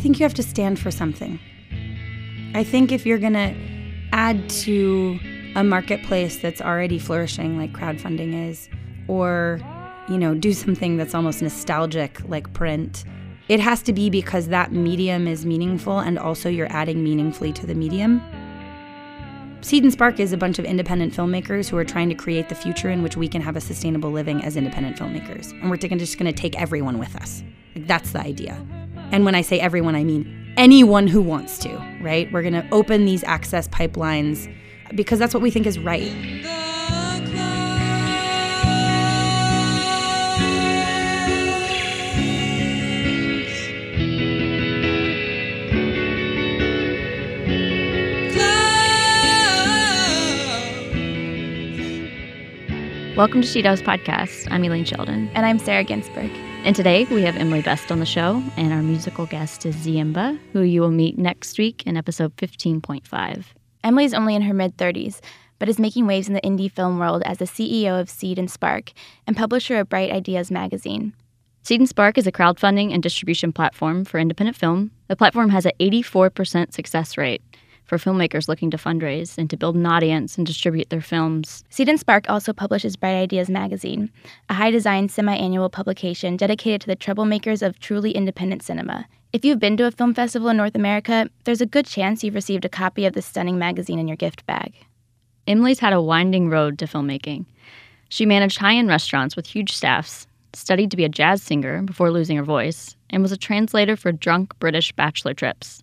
think you have to stand for something. I think if you're going to add to a marketplace that's already flourishing like crowdfunding is or you know, do something that's almost nostalgic like print. It has to be because that medium is meaningful and also you're adding meaningfully to the medium. Seed and Spark is a bunch of independent filmmakers who are trying to create the future in which we can have a sustainable living as independent filmmakers. And we're just going to take everyone with us. Like, that's the idea. And when I say everyone, I mean anyone who wants to, right? We're going to open these access pipelines because that's what we think is right. Welcome to She Does Podcast. I'm Elaine Sheldon. And I'm Sarah Ginsberg. And today we have Emily Best on the show, and our musical guest is Ziemba, who you will meet next week in episode 15.5. Emily's only in her mid 30s, but is making waves in the indie film world as the CEO of Seed and Spark and publisher of Bright Ideas magazine. Seed and Spark is a crowdfunding and distribution platform for independent film. The platform has an 84% success rate for filmmakers looking to fundraise and to build an audience and distribute their films. Seed and Spark also publishes Bright Ideas magazine, a high design semi annual publication dedicated to the troublemakers of truly independent cinema. If you've been to a film festival in North America, there's a good chance you've received a copy of this stunning magazine in your gift bag. Emily's had a winding road to filmmaking. She managed high end restaurants with huge staffs, studied to be a jazz singer before losing her voice, and was a translator for drunk British bachelor trips.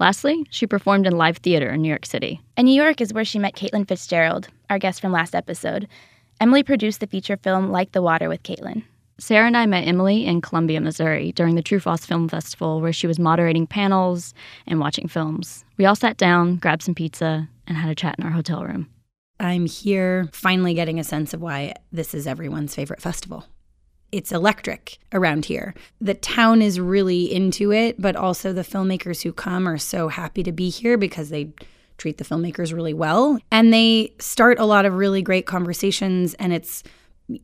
Lastly, she performed in live theater in New York City. And New York is where she met Caitlin Fitzgerald, our guest from last episode. Emily produced the feature film Like the Water with Caitlin. Sarah and I met Emily in Columbia, Missouri during the True/False Film Festival, where she was moderating panels and watching films. We all sat down, grabbed some pizza, and had a chat in our hotel room. I'm here finally getting a sense of why this is everyone's favorite festival it's electric around here. The town is really into it, but also the filmmakers who come are so happy to be here because they treat the filmmakers really well and they start a lot of really great conversations and it's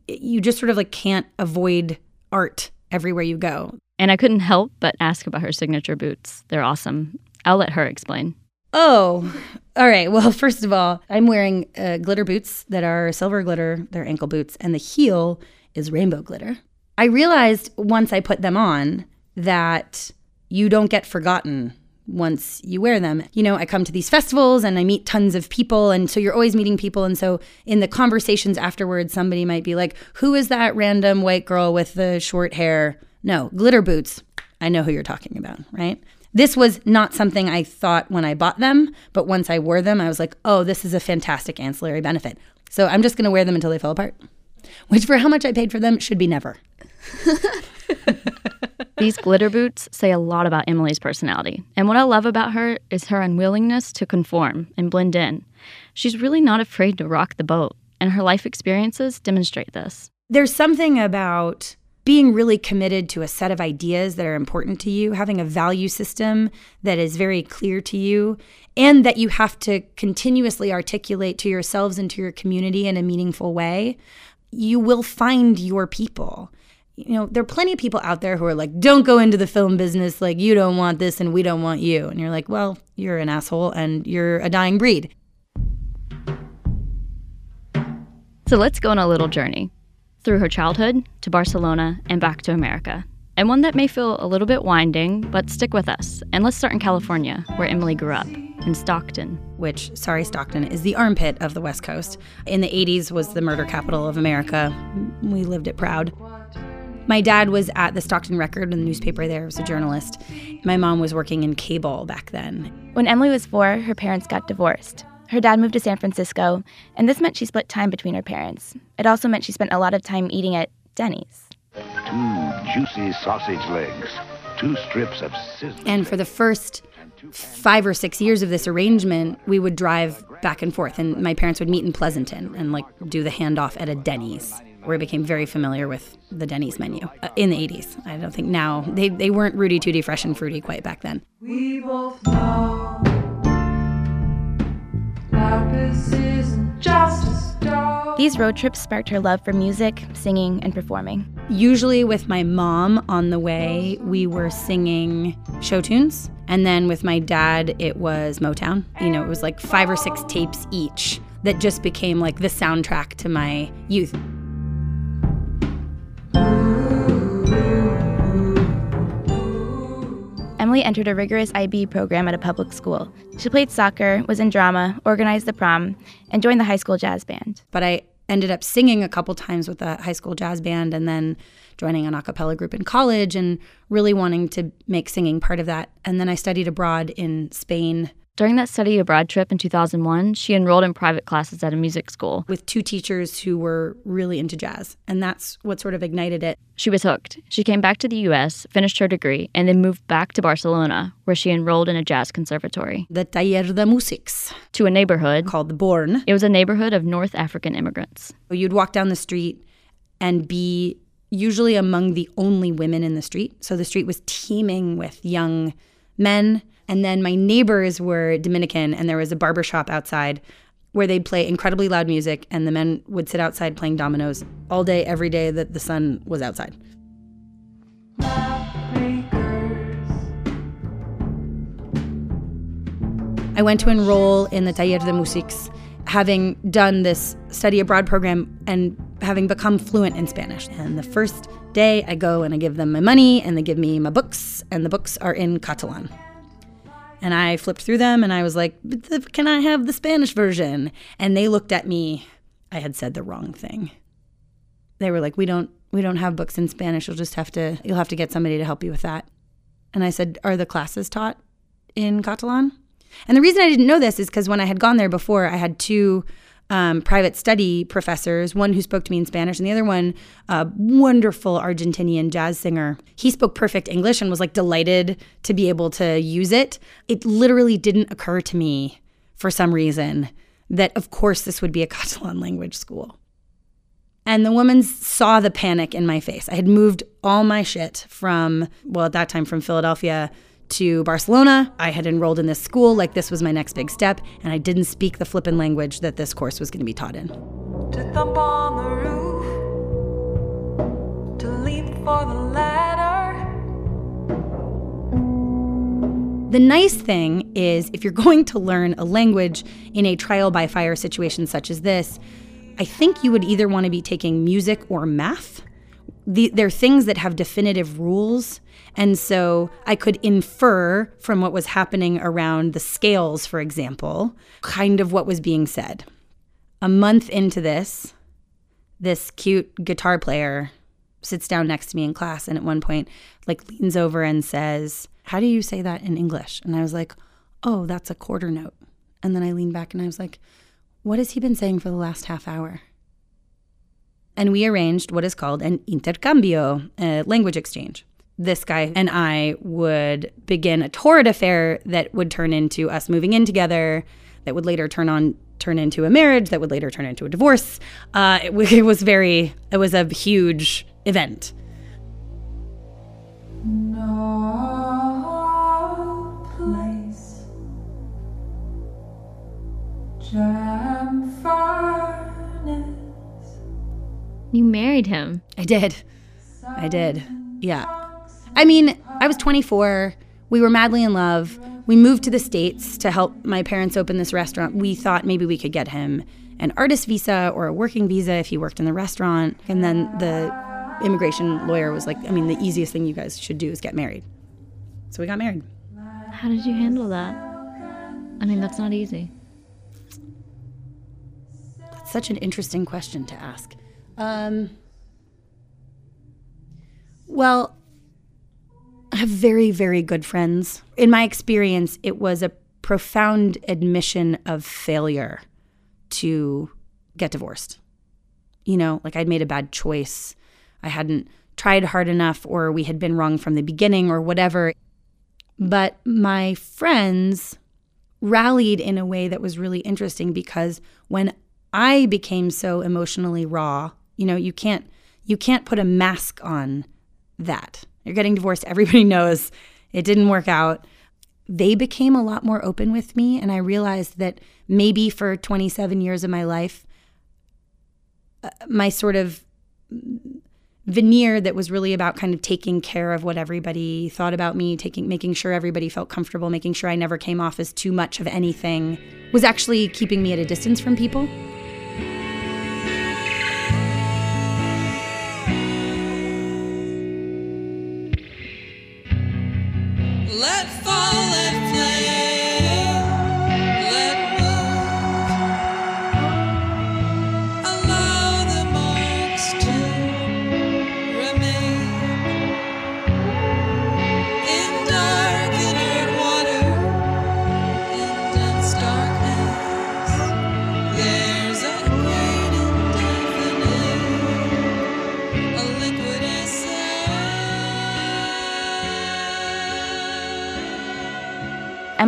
you just sort of like can't avoid art everywhere you go. And I couldn't help but ask about her signature boots. They're awesome. I'll let her explain. Oh, all right. Well, first of all, I'm wearing uh, glitter boots that are silver glitter. They're ankle boots, and the heel is rainbow glitter. I realized once I put them on that you don't get forgotten once you wear them. You know, I come to these festivals and I meet tons of people. And so you're always meeting people. And so in the conversations afterwards, somebody might be like, Who is that random white girl with the short hair? No, glitter boots. I know who you're talking about, right? This was not something I thought when I bought them, but once I wore them, I was like, oh, this is a fantastic ancillary benefit. So I'm just going to wear them until they fall apart which for how much I paid for them should be never. These glitter boots say a lot about Emily's personality. And what I love about her is her unwillingness to conform and blend in. She's really not afraid to rock the boat, and her life experiences demonstrate this. There's something about being really committed to a set of ideas that are important to you, having a value system that is very clear to you, and that you have to continuously articulate to yourselves and to your community in a meaningful way you will find your people. You know, there are plenty of people out there who are like, don't go into the film business. Like, you don't want this and we don't want you. And you're like, well, you're an asshole and you're a dying breed. So let's go on a little journey through her childhood to Barcelona and back to America. And one that may feel a little bit winding, but stick with us. And let's start in California, where Emily grew up in Stockton. Which, sorry, Stockton is the armpit of the West Coast. In the 80s was the murder capital of America. We lived it proud. My dad was at the Stockton Record in the newspaper there, was a journalist. My mom was working in cable back then. When Emily was four, her parents got divorced. Her dad moved to San Francisco, and this meant she split time between her parents. It also meant she spent a lot of time eating at Denny's. Two juicy sausage legs, two strips of sizzling. And for the first five or six years of this arrangement, we would drive back and forth, and my parents would meet in Pleasanton and like do the handoff at a Denny's, where I became very familiar with the Denny's menu uh, in the 80s. I don't think now they, they weren't Rooty Tooty Fresh and Fruity quite back then. We both know isn't just These road trips sparked her love for music, singing, and performing. Usually, with my mom on the way, we were singing show tunes. And then with my dad, it was Motown. You know, it was like five or six tapes each that just became like the soundtrack to my youth. Emily entered a rigorous IB program at a public school. She played soccer, was in drama, organized the prom, and joined the high school jazz band. But I ended up singing a couple times with the high school jazz band and then joining an a cappella group in college and really wanting to make singing part of that. And then I studied abroad in Spain During that study abroad trip in 2001, she enrolled in private classes at a music school. with two teachers who were really into jazz. And that's what sort of ignited it. She was hooked. She came back to the US, finished her degree, and then moved back to Barcelona, where she enrolled in a jazz conservatory. The Taller de Músics, To a neighborhood. called the Born. It was a neighborhood of North African immigrants. You'd walk down the street and be usually among the only women in the street. So the street was teeming with young men. And then my neighbors were Dominican, and there was a barber shop outside where they'd play incredibly loud music, and the men would sit outside playing dominoes all day, every day that the sun was outside. I went to enroll in the Taller de Músics, having done this study abroad program and having become fluent in Spanish. And the first day I go and I give them my money and they give me my books, and the books are in Catalan. And I flipped through them and I was like, Can I have the Spanish version? And they looked at me. I had said the wrong thing. They were like, We don't we don't have books in Spanish. You'll just have to you'll have to get somebody to help you with that. And I said, Are the classes taught in Catalan? And the reason I didn't know this is because when I had gone there before, I had two um, private study professors, one who spoke to me in Spanish, and the other one, a wonderful Argentinian jazz singer. He spoke perfect English and was like delighted to be able to use it. It literally didn't occur to me for some reason that, of course, this would be a Catalan language school. And the woman saw the panic in my face. I had moved all my shit from, well, at that time from Philadelphia to Barcelona. I had enrolled in this school, like this was my next big step, and I didn't speak the flippin' language that this course was going to be taught in. to thump on the roof, to leap for the ladder. The nice thing is, if you're going to learn a language in a trial by fire situation such as this, I think you would either want to be taking music or math. The, they're things that have definitive rules. And so I could infer from what was happening around the scales, for example, kind of what was being said. A month into this, this cute guitar player sits down next to me in class and at one point like leans over and says how do you say that in english? And i was like oh that's a quarter note. And then i leaned back and i was like what has he been saying for the last half hour? And we arranged what is called an intercambio a language exchange this guy and i would begin a torrid affair that would turn into us moving in together that would later turn on turn into a marriage that would later turn into a divorce uh, it, it was very it was a huge event No place. Jam furnace. You married him. I did. I did. Yeah. I mean, I was 24. We were madly in love. We moved to the States to help my parents open this restaurant. We thought maybe we could get him an artist visa or a working visa if he worked in the restaurant. And then the immigration lawyer was like, I mean, the easiest thing you guys should do is get married. So we got married. How did you handle that? I mean, that's not easy. That's such an interesting question to ask. Um, well, have very, very good friends. In my experience, it was a profound admission of failure to get divorced. You know, like I'd made a bad choice. I hadn't tried hard enough, or we had been wrong from the beginning, or whatever. But my friends rallied in a way that was really interesting because when I became so emotionally raw, you know, you can't you can't put a mask on that. You're getting divorced, everybody knows it didn't work out. They became a lot more open with me and I realized that maybe for 27 years of my life uh, my sort of veneer that was really about kind of taking care of what everybody thought about me, taking making sure everybody felt comfortable, making sure I never came off as too much of anything was actually keeping me at a distance from people. Let fall,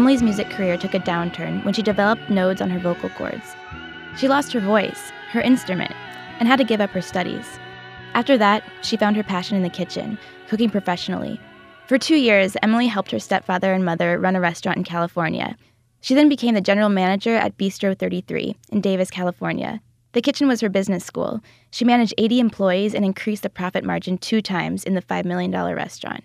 Emily's music career took a downturn when she developed nodes on her vocal cords. She lost her voice, her instrument, and had to give up her studies. After that, she found her passion in the kitchen, cooking professionally. For two years, Emily helped her stepfather and mother run a restaurant in California. She then became the general manager at Bistro 33 in Davis, California. The kitchen was her business school. She managed 80 employees and increased the profit margin two times in the $5 million restaurant.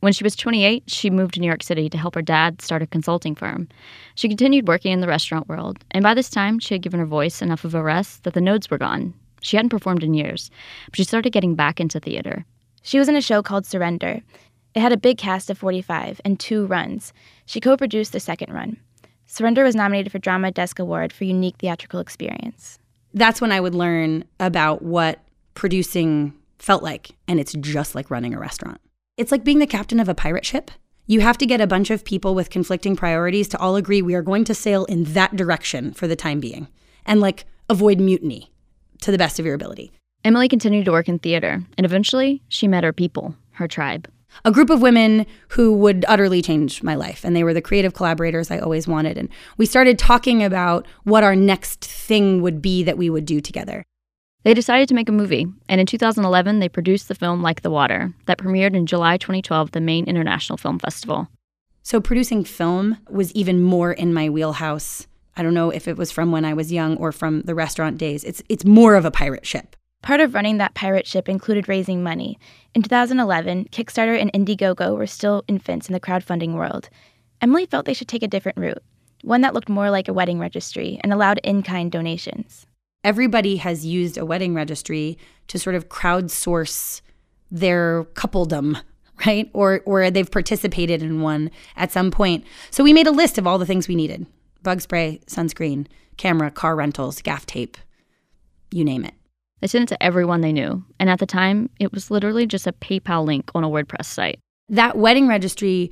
When she was 28, she moved to New York City to help her dad start a consulting firm. She continued working in the restaurant world, and by this time, she had given her voice enough of a rest that the nodes were gone. She hadn't performed in years, but she started getting back into theater. She was in a show called Surrender. It had a big cast of 45 and two runs. She co produced the second run. Surrender was nominated for Drama Desk Award for Unique Theatrical Experience. That's when I would learn about what producing felt like, and it's just like running a restaurant. It's like being the captain of a pirate ship. You have to get a bunch of people with conflicting priorities to all agree we are going to sail in that direction for the time being and like avoid mutiny to the best of your ability. Emily continued to work in theater, and eventually, she met her people, her tribe. A group of women who would utterly change my life, and they were the creative collaborators I always wanted. And we started talking about what our next thing would be that we would do together. They decided to make a movie, and in 2011, they produced the film Like the Water, that premiered in July 2012 at the Maine International Film Festival. So producing film was even more in my wheelhouse. I don't know if it was from when I was young or from the restaurant days. It's it's more of a pirate ship. Part of running that pirate ship included raising money. In 2011, Kickstarter and Indiegogo were still infants in the crowdfunding world. Emily felt they should take a different route, one that looked more like a wedding registry and allowed in kind donations. Everybody has used a wedding registry to sort of crowdsource their coupledom, right? Or or they've participated in one at some point. So we made a list of all the things we needed. Bug spray, sunscreen, camera, car rentals, gaff tape, you name it. They sent it to everyone they knew, and at the time, it was literally just a PayPal link on a WordPress site. That wedding registry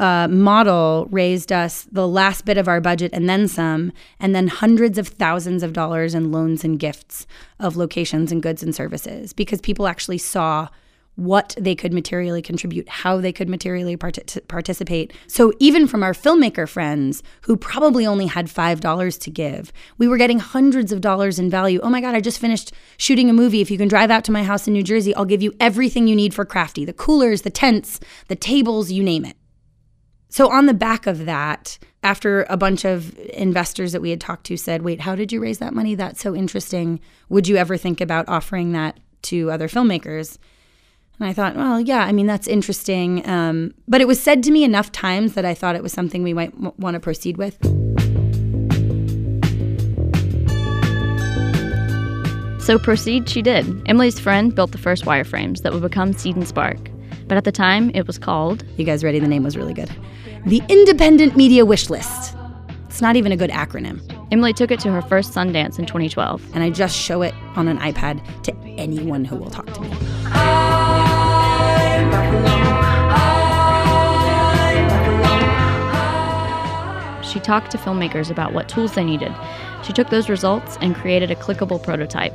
uh, model raised us the last bit of our budget and then some, and then hundreds of thousands of dollars in loans and gifts of locations and goods and services because people actually saw what they could materially contribute, how they could materially parti- participate. So, even from our filmmaker friends who probably only had $5 to give, we were getting hundreds of dollars in value. Oh my God, I just finished shooting a movie. If you can drive out to my house in New Jersey, I'll give you everything you need for Crafty the coolers, the tents, the tables, you name it. So, on the back of that, after a bunch of investors that we had talked to said, Wait, how did you raise that money? That's so interesting. Would you ever think about offering that to other filmmakers? And I thought, well, yeah, I mean, that's interesting. Um, but it was said to me enough times that I thought it was something we might w- want to proceed with. So proceed she did. Emily's friend built the first wireframes that would become Seed and Spark. But at the time, it was called You guys ready? The name was really good. The Independent Media Wish List. It's not even a good acronym. Emily took it to her first Sundance in 2012. And I just show it on an iPad to anyone who will talk to me. She talked to filmmakers about what tools they needed. She took those results and created a clickable prototype.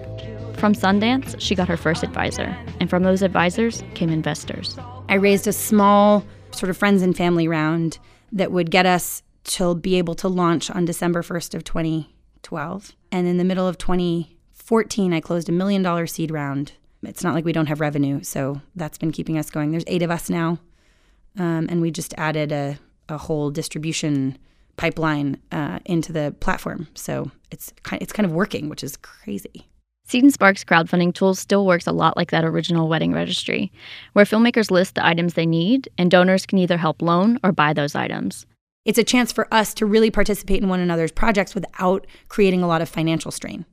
From Sundance, she got her first advisor, and from those advisors came investors. I raised a small sort of friends and family round that would get us to be able to launch on December 1st of 2012. And in the middle of 2014, I closed a million dollar seed round. It's not like we don't have revenue, so that's been keeping us going. There's eight of us now, um, and we just added a, a whole distribution pipeline uh, into the platform. So it's kind it's kind of working, which is crazy. Seed and Spark's crowdfunding tool still works a lot like that original wedding registry, where filmmakers list the items they need and donors can either help loan or buy those items. It's a chance for us to really participate in one another's projects without creating a lot of financial strain.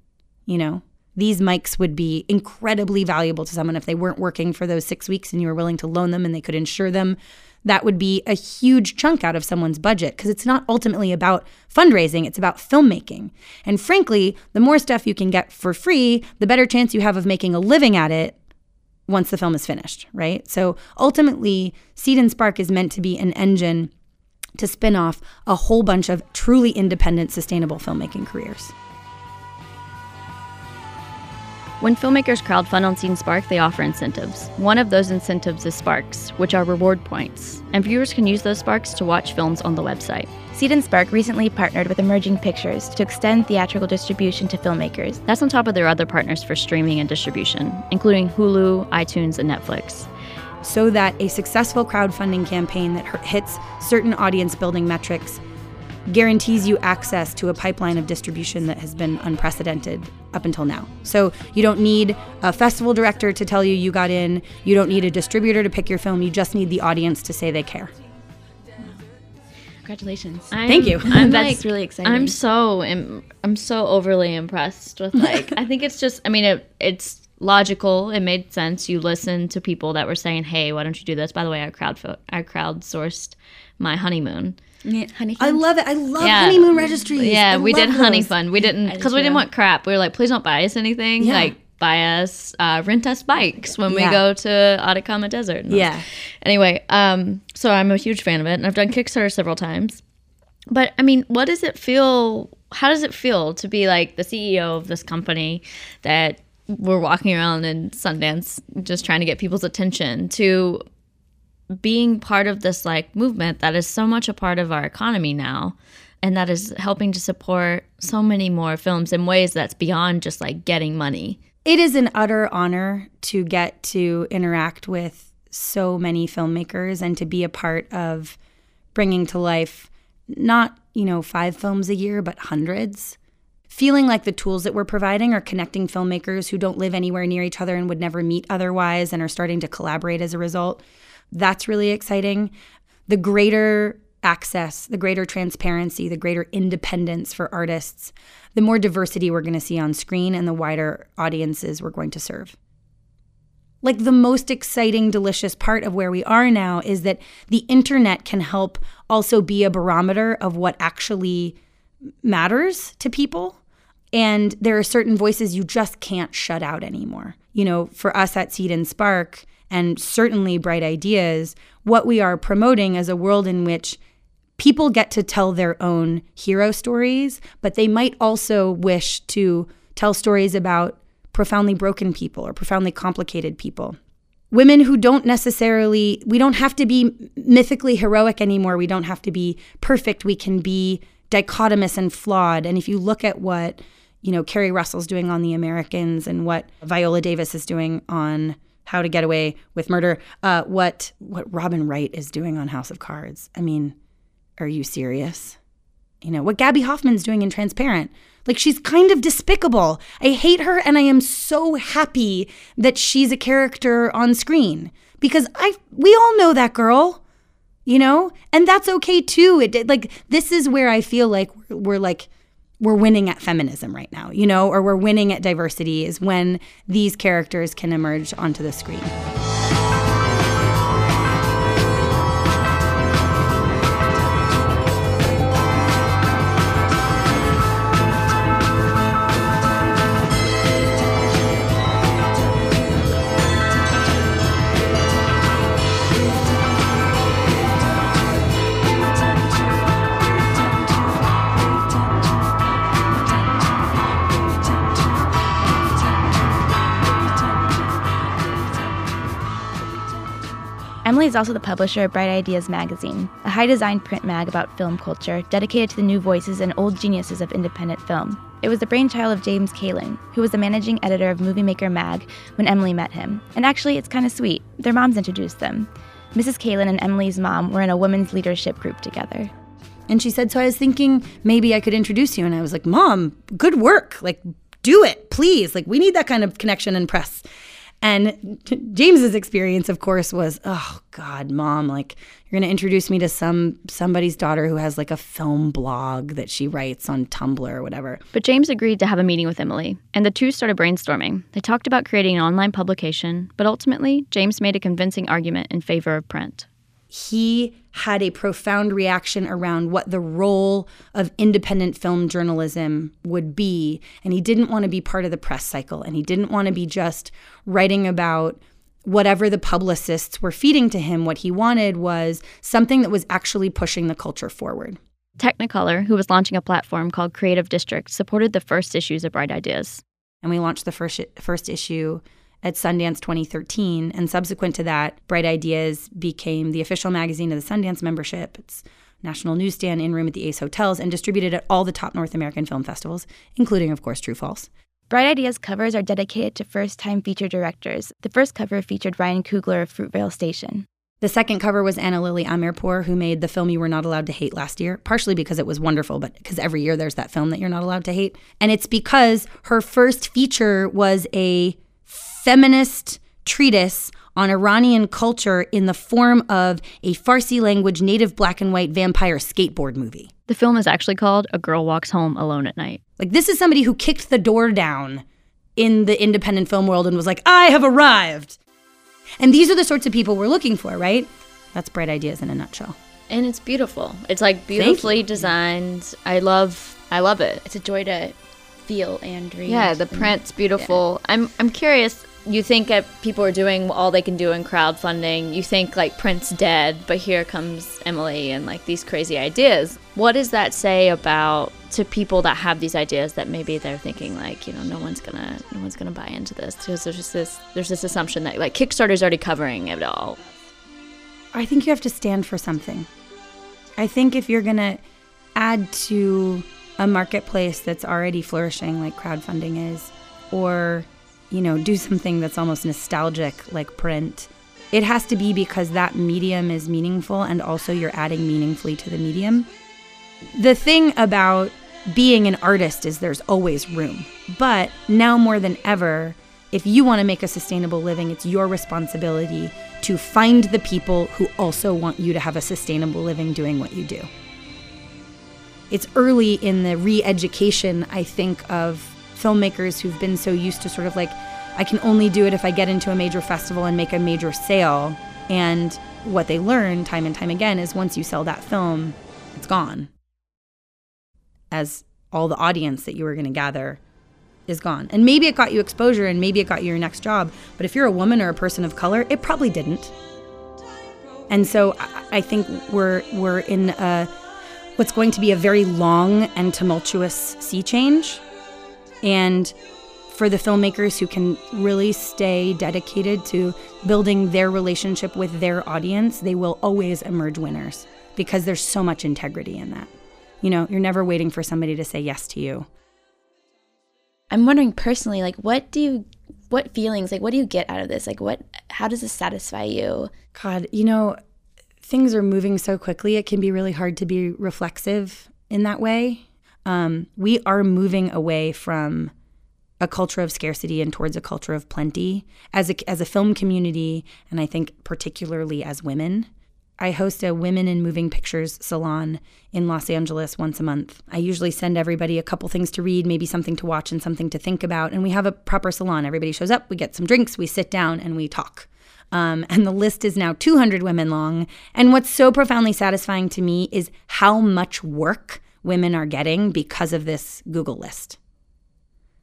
You know, these mics would be incredibly valuable to someone if they weren't working for those six weeks and you were willing to loan them and they could insure them. That would be a huge chunk out of someone's budget because it's not ultimately about fundraising, it's about filmmaking. And frankly, the more stuff you can get for free, the better chance you have of making a living at it once the film is finished, right? So ultimately, Seed and Spark is meant to be an engine to spin off a whole bunch of truly independent, sustainable filmmaking careers. When filmmakers crowdfund on and Spark, they offer incentives. One of those incentives is Sparks, which are reward points, and viewers can use those Sparks to watch films on the website. Seed and Spark recently partnered with Emerging Pictures to extend theatrical distribution to filmmakers. That's on top of their other partners for streaming and distribution, including Hulu, iTunes, and Netflix. So that a successful crowdfunding campaign that hits certain audience building metrics guarantees you access to a pipeline of distribution that has been unprecedented up until now. So you don't need a festival director to tell you you got in, you don't need a distributor to pick your film, you just need the audience to say they care. Congratulations. I'm- Thank you. I'm That's like, really exciting. I'm so im- I'm so overly impressed with like I think it's just I mean it it's logical it made sense you listened to people that were saying hey why don't you do this by the way I crowd I crowdsourced my honeymoon honey. I love it. I love Yeah. honeymoon registries. yeah I we did love honey those. fund we didn't because we didn't want crap we were like please don't buy us anything Yeah. like buy us uh, rent us bikes when Yeah. we go to Atacama Desert And I was- Yeah. anyway um so I'm a huge fan of it and I've done Kickstarter several times but I mean, what does it feel? How does it feel to be like the CEO of this company that we're walking around in Sundance just trying to get people's attention to being part of this like movement that is so much a part of our economy now and that is helping to support so many more films in ways that's beyond just like getting money. It is an utter honor to get to interact with so many filmmakers and to be a part of bringing to life not, you know, five films a year, but hundreds. Feeling like the tools that we're providing are connecting filmmakers who don't live anywhere near each other and would never meet otherwise and are starting to collaborate as a result. That's really exciting. The greater access, the greater transparency, the greater independence for artists, the more diversity we're going to see on screen and the wider audiences we're going to serve. Like the most exciting, delicious part of where we are now is that the internet can help also be a barometer of what actually matters to people. And there are certain voices you just can't shut out anymore. You know, for us at Seed and Spark, and certainly Bright Ideas, what we are promoting is a world in which people get to tell their own hero stories, but they might also wish to tell stories about profoundly broken people or profoundly complicated people. Women who don't necessarily, we don't have to be mythically heroic anymore. We don't have to be perfect. We can be dichotomous and flawed. And if you look at what, you know, Keri Russell's doing on The Americans and what Viola Davis is doing on How to Get Away with Murder, uh, what what Robin Wright is doing on House of Cards. I mean, are you serious? You know, what Gaby Hoffmann's doing in Transparent. Like, she's kind of despicable. I hate her, and I am so happy that she's a character on screen because I, we all know that girl, you know, and that's okay too. It like this is where I feel like we're like we're winning at feminism right now, you know, or we're winning at diversity is when these characters can emerge onto the screen. Emily is also the publisher of Bright Ideas magazine, a high design print mag about film culture dedicated to the new voices and old geniuses of independent film. It was the brainchild of James Kaelan, who was the managing editor of Movie Maker Mag when Emily met him. And actually, it's kind of sweet. Their moms introduced them. Mrs. Kaelan and Emily's mom were in a women's leadership group together. And she said, So I was thinking maybe I could introduce you. And I was like, Mom, good work. Like, do it, please. Like, we need that kind of connection and press. And t- James's experience, of course, was, oh God, mom, like you're gonna introduce me to some somebody's daughter who has like a film blog that she writes on Tumblr or whatever. But James agreed to have a meeting with Emily, and the two started brainstorming. They talked about creating an online publication, but ultimately, James made a convincing argument in favor of print. He had a profound reaction around what the role of independent film journalism would be. And he didn't want to be part of the press cycle. And he didn't want to be just writing about whatever the publicists were feeding to him. What he wanted was something that was actually pushing the culture forward. Technicolor, who was launching a platform called Creative District, supported the first issues of Bright Ideas. And we launched the first, first issue at Sundance 2013. And subsequent to that, Bright Ideas became the official magazine of the Sundance membership. It's national newsstand in room at the Ace Hotels and distributed at all the top North American film festivals, including, of course, True False. Bright Ideas covers are dedicated to first time feature directors. The first cover featured Ryan Coogler of Fruitvale Station. The second cover was Ana Lily Amirpour, who made the film You Were Not Allowed to Hate last year, partially because it was wonderful, but because every year there's that film that you're not allowed to hate. And it's because her first feature was a feminist treatise on Iranian culture in the form of a Farsi language native black and white vampire skateboard movie. The film is actually called A Girl Walks Home Alone at Night. Like, this is somebody who kicked the door down in the independent film world and was like, I have arrived. And these are the sorts of people we're looking for, right? That's bright ideas in a nutshell. And it's beautiful. It's like beautifully designed. I love I love it. It's a joy to feel and read. Yeah, the print's beautiful. I'm I'm curious. You think that people are doing all they can do in crowdfunding. You think like Prince dead, but here comes Emily and like these crazy ideas. What does that say about to people that have these ideas that maybe they're thinking like you know no one's gonna no one's gonna buy into this because there's just this there's this assumption that like Kickstarter's already covering it all. I think you have to stand for something. I think if you're to add to a marketplace that's already flourishing like crowdfunding is or you know do something that's almost nostalgic like print. It has to be because that medium is meaningful and also you're adding meaningfully to the medium. The thing about being an artist is there's always room. But now more than ever if you want to make a sustainable living it's your responsibility to find the people who also want you to have a sustainable living doing what you do. It's early in the re-education i think of filmmakers who've been so used to sort of like i can only do it if i get into a major festival and make a major sale. And what they learn time and time again is once you sell that film it's gone. As all the audience that you were going to gather is gone. And maybe it got you exposure and maybe it got you your next job but if you're a woman or a person of color it probably didn't. And so I- think we're we're in a what's going to be a very long and tumultuous sea change. And for the filmmakers who can really stay dedicated to building their relationship with their audience, they will always emerge winners because there's so much integrity in that. You know, you're never waiting for somebody to say yes to you. I'm wondering personally, like, what do you, what feelings, like, what do you get out of this? Like, what, how does this satisfy you? God, you know, things are moving so quickly, it can be really hard to be reflexive in that way. Um, we are moving away from a culture of scarcity and towards a culture of plenty as a, as a film community, and I think particularly as women. I host a Women in Moving Pictures salon in Los Angeles once a month. I usually send everybody a couple things to read, maybe something to watch and something to think about. And we have a proper salon. Everybody shows up, we get some drinks, we sit down, and we talk. Um, and the list is now 200 women long. And what's so profoundly satisfying to me is how much work women are getting because of this Google list.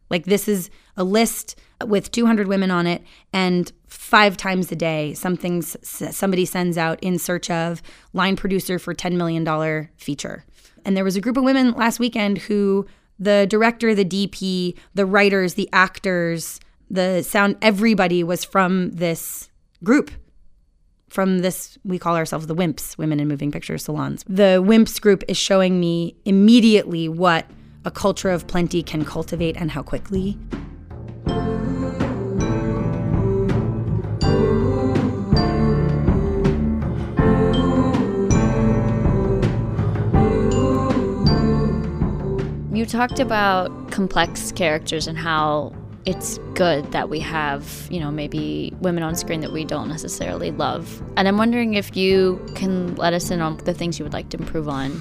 Like, this is a list with 200 women on it, and five times a day, something somebody sends out in search of line producer for $10 million feature. And there was a group of women last weekend who the director, the DP, the writers, the actors, the sound, everybody was from this group from this we call ourselves the wimps women in moving picture salons. The wimps group is showing me immediately what a culture of plenty can cultivate and how quickly. You talked about complex characters and how it's good that we have, you know, maybe women on screen that we don't necessarily love. And I'm wondering if you can let us in on the things you would like to improve on,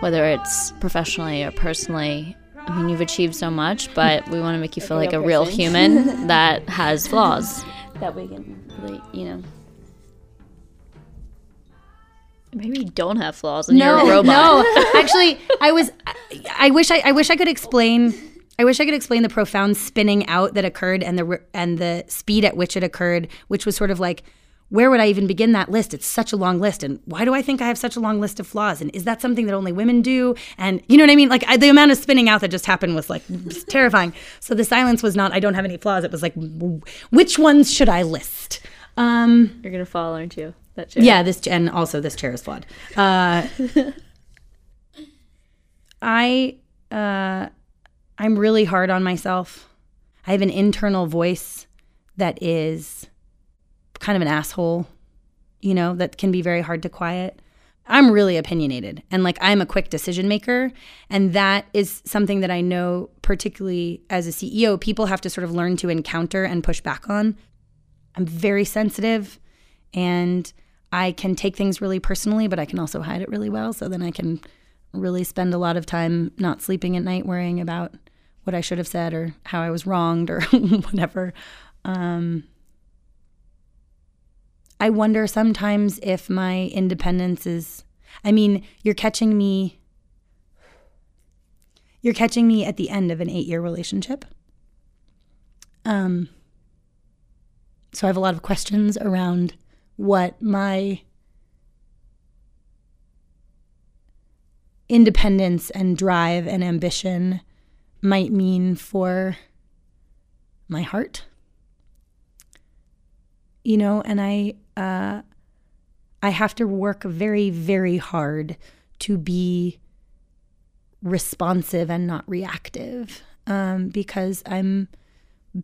whether it's professionally or personally. I mean, you've achieved so much, but we want to make you feel like a real human that has flaws. That we can really, you know. Maybe you don't have flaws and you're a robot. No, actually, I was. I wish I, I wish I could explain. I wish I could explain the profound spinning out that occurred and the and the speed at which it occurred, which was sort of like, where would I even begin that list? It's such a long list, and why do I think I have such a long list of flaws? And is that something that only women do? And you know what I mean? Like I, the amount of spinning out that just happened was like terrifying. So the silence was not. I don't have any flaws. It was like, which ones should I list? Um, You're gonna fall, aren't you? That chair. yeah, this and also this chair is flawed. Uh, I uh, I'm really hard on myself. I have an internal voice that is kind of an asshole, you know, that can be very hard to quiet. I'm really opinionated and like I'm a quick decision maker. And that is something that I know, particularly as a CEO, people have to sort of learn to encounter and push back on. I'm very sensitive and I can take things really personally, but I can also hide it really well. So then I can really spend a lot of time not sleeping at night worrying about what I should have said or how I was wronged or whatever. Um, I wonder sometimes if my independence is, I mean, you're catching me. You're catching me at the end of an eight year relationship. Um, so I have a lot of questions around what my independence and drive and ambition might mean for my heart. You know, and I uh, I have to work very, very hard to be responsive and not reactive um, because I'm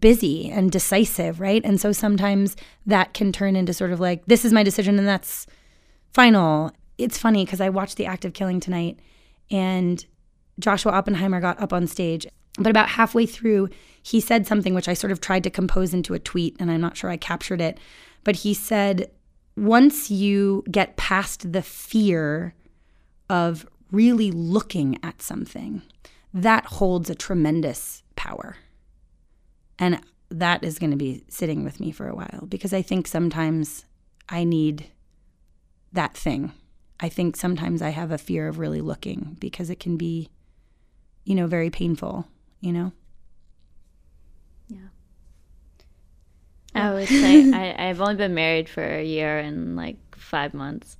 busy and decisive, right? And so sometimes that can turn into sort of like, this is my decision and that's final. It's funny because I watched The Act of Killing tonight and Joshua Oppenheimer got up on stage. But about halfway through, he said something which I sort of tried to compose into a tweet, and I'm not sure I captured it. But he said, once you get past the fear of really looking at something, that holds a tremendous power. And that is going to be sitting with me for a while because I think sometimes I need that thing. I think sometimes I have a fear of really looking because it can be, you know, very painful, you know? Yeah. I would say I, I've only been married for a year and like five months,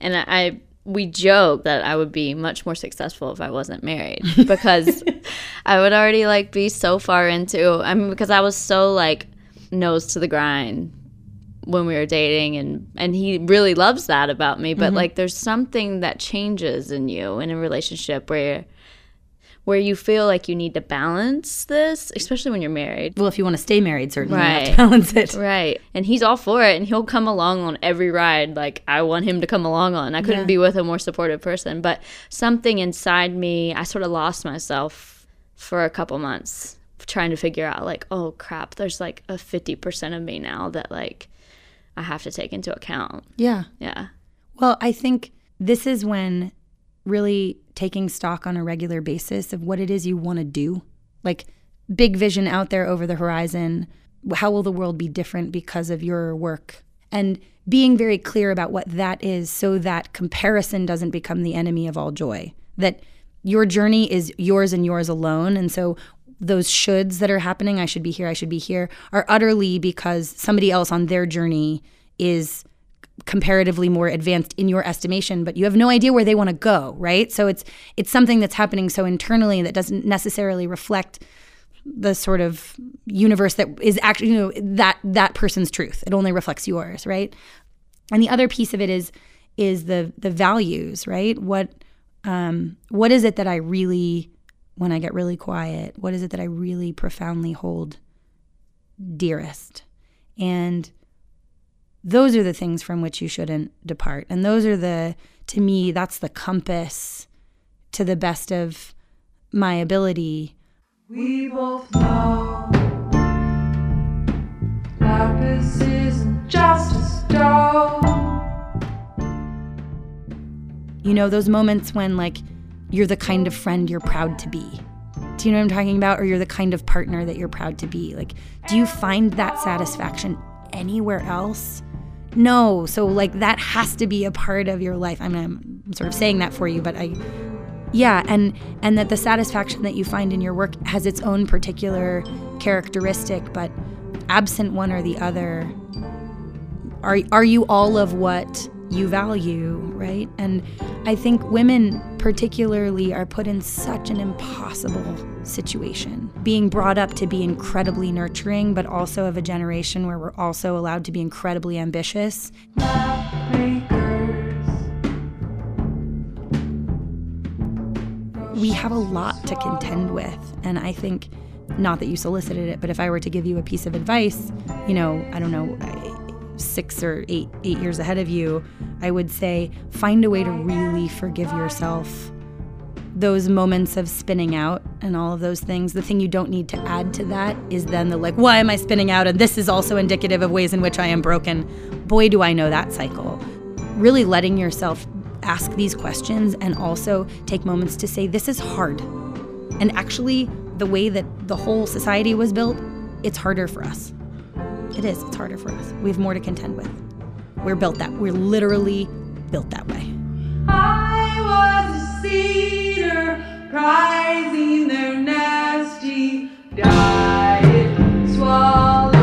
and I, I we joke that I would be much more successful if I wasn't married because I would already like be so far into. I mean, because I was so like nose to the grind when we were dating and and he really loves that about me but mm-hmm. like there's something that changes in you in a relationship where where you feel like you need to balance this especially when you're married Well, if you want to stay married, certainly you have to Right. balance it. Right. And he's all for it and he'll come along on every ride like I want him to come along on. I couldn't Yeah. be with a more supportive person, but something inside me, I sort of lost myself for a couple months trying to figure out like, oh crap, there's like a 50% of me now that like I have to take into account. Yeah. Yeah. Well, I think this is when really taking stock on a regular basis of what it is you want to do, like big vision out there over the horizon. How will the world be different because of your work? And being very clear about what that is so that comparison doesn't become the enemy of all joy. That your journey is yours and yours alone. And so those shoulds that are happening, I should be here, I should be here, are utterly because somebody else on their journey is comparatively more advanced in your estimation but you have no idea where they want to go right? So it's it's something that's happening so internally that doesn't necessarily reflect the sort of universe that is actually you know that that person's truth. It only reflects yours right? And the other piece of it is is the the values right? What um what is it that i really when i get really quiet what is it that i really profoundly hold dearest? And those are the things from which you shouldn't depart. And those are the, to me, that's the compass to the best of my ability We both know lapis isn't just a stone. You know, those moments when, like, you're the kind of friend you're proud to be. Do you know what I'm talking about? Or you're the kind of partner that you're proud to be. Like, do you find that satisfaction anywhere else? No. So, like, that has to be a part of your life. I mean, I'm sort of saying that for you, but I, yeah, and and that the satisfaction that you find in your work has its own particular characteristic, but absent one or the other, are are you all of what you value, right? And I think women particularly are put in such an impossible situation. Being brought up to be incredibly nurturing, but also of a generation where we're also allowed to be incredibly ambitious. We have a lot to contend with, and I think not that you solicited it, but if I were to give you a piece of advice, you know, I don't know, six or eight eight years ahead of you, I would say find a way to really forgive yourself. Those moments of spinning out and all of those things, the thing you don't need to add to that is then the like, why am I spinning out? And this is also indicative of ways in which I am broken. Boy, do I know that cycle. Really letting yourself ask these questions and also take moments to say, this is hard. And actually, the way that the whole society was built, it's harder for us. It is. It's harder for us. We have more to contend with. We're built that. We're literally built that way. I was a cedar, prizing their nasty diet, swallowed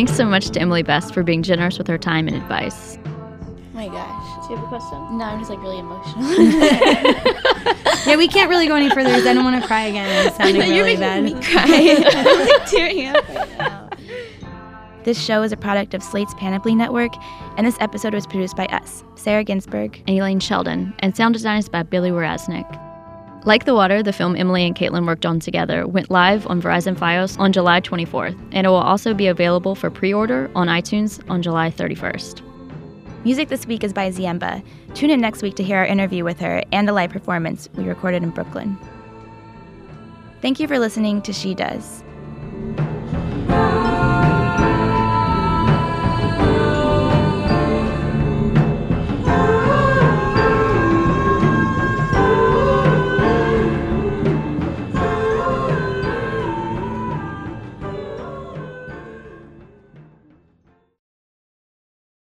Thanks so much to Emily Best for being generous with her time and advice. Oh my gosh. Do you have a question? No, I'm just like really emotional. Yeah, we can't really go any further because I don't want to cry again. It's sounding really bad. cry. I'm like tearing up right now. This show is a product of Slate's Panoply Network, and this episode was produced by us, Sarah Ginsburg. and Elaine Sheldon, and sound design is by Billy Weraznik. Like the Water, the film Emily and Caitlin worked on together, went live on Verizon Fios on July 24th, and it will also be available for pre order on iTunes on July 31st. Music this week is by Ziemba. Tune in next week to hear our interview with her and a live performance we recorded in Brooklyn. Thank you for listening to She Does.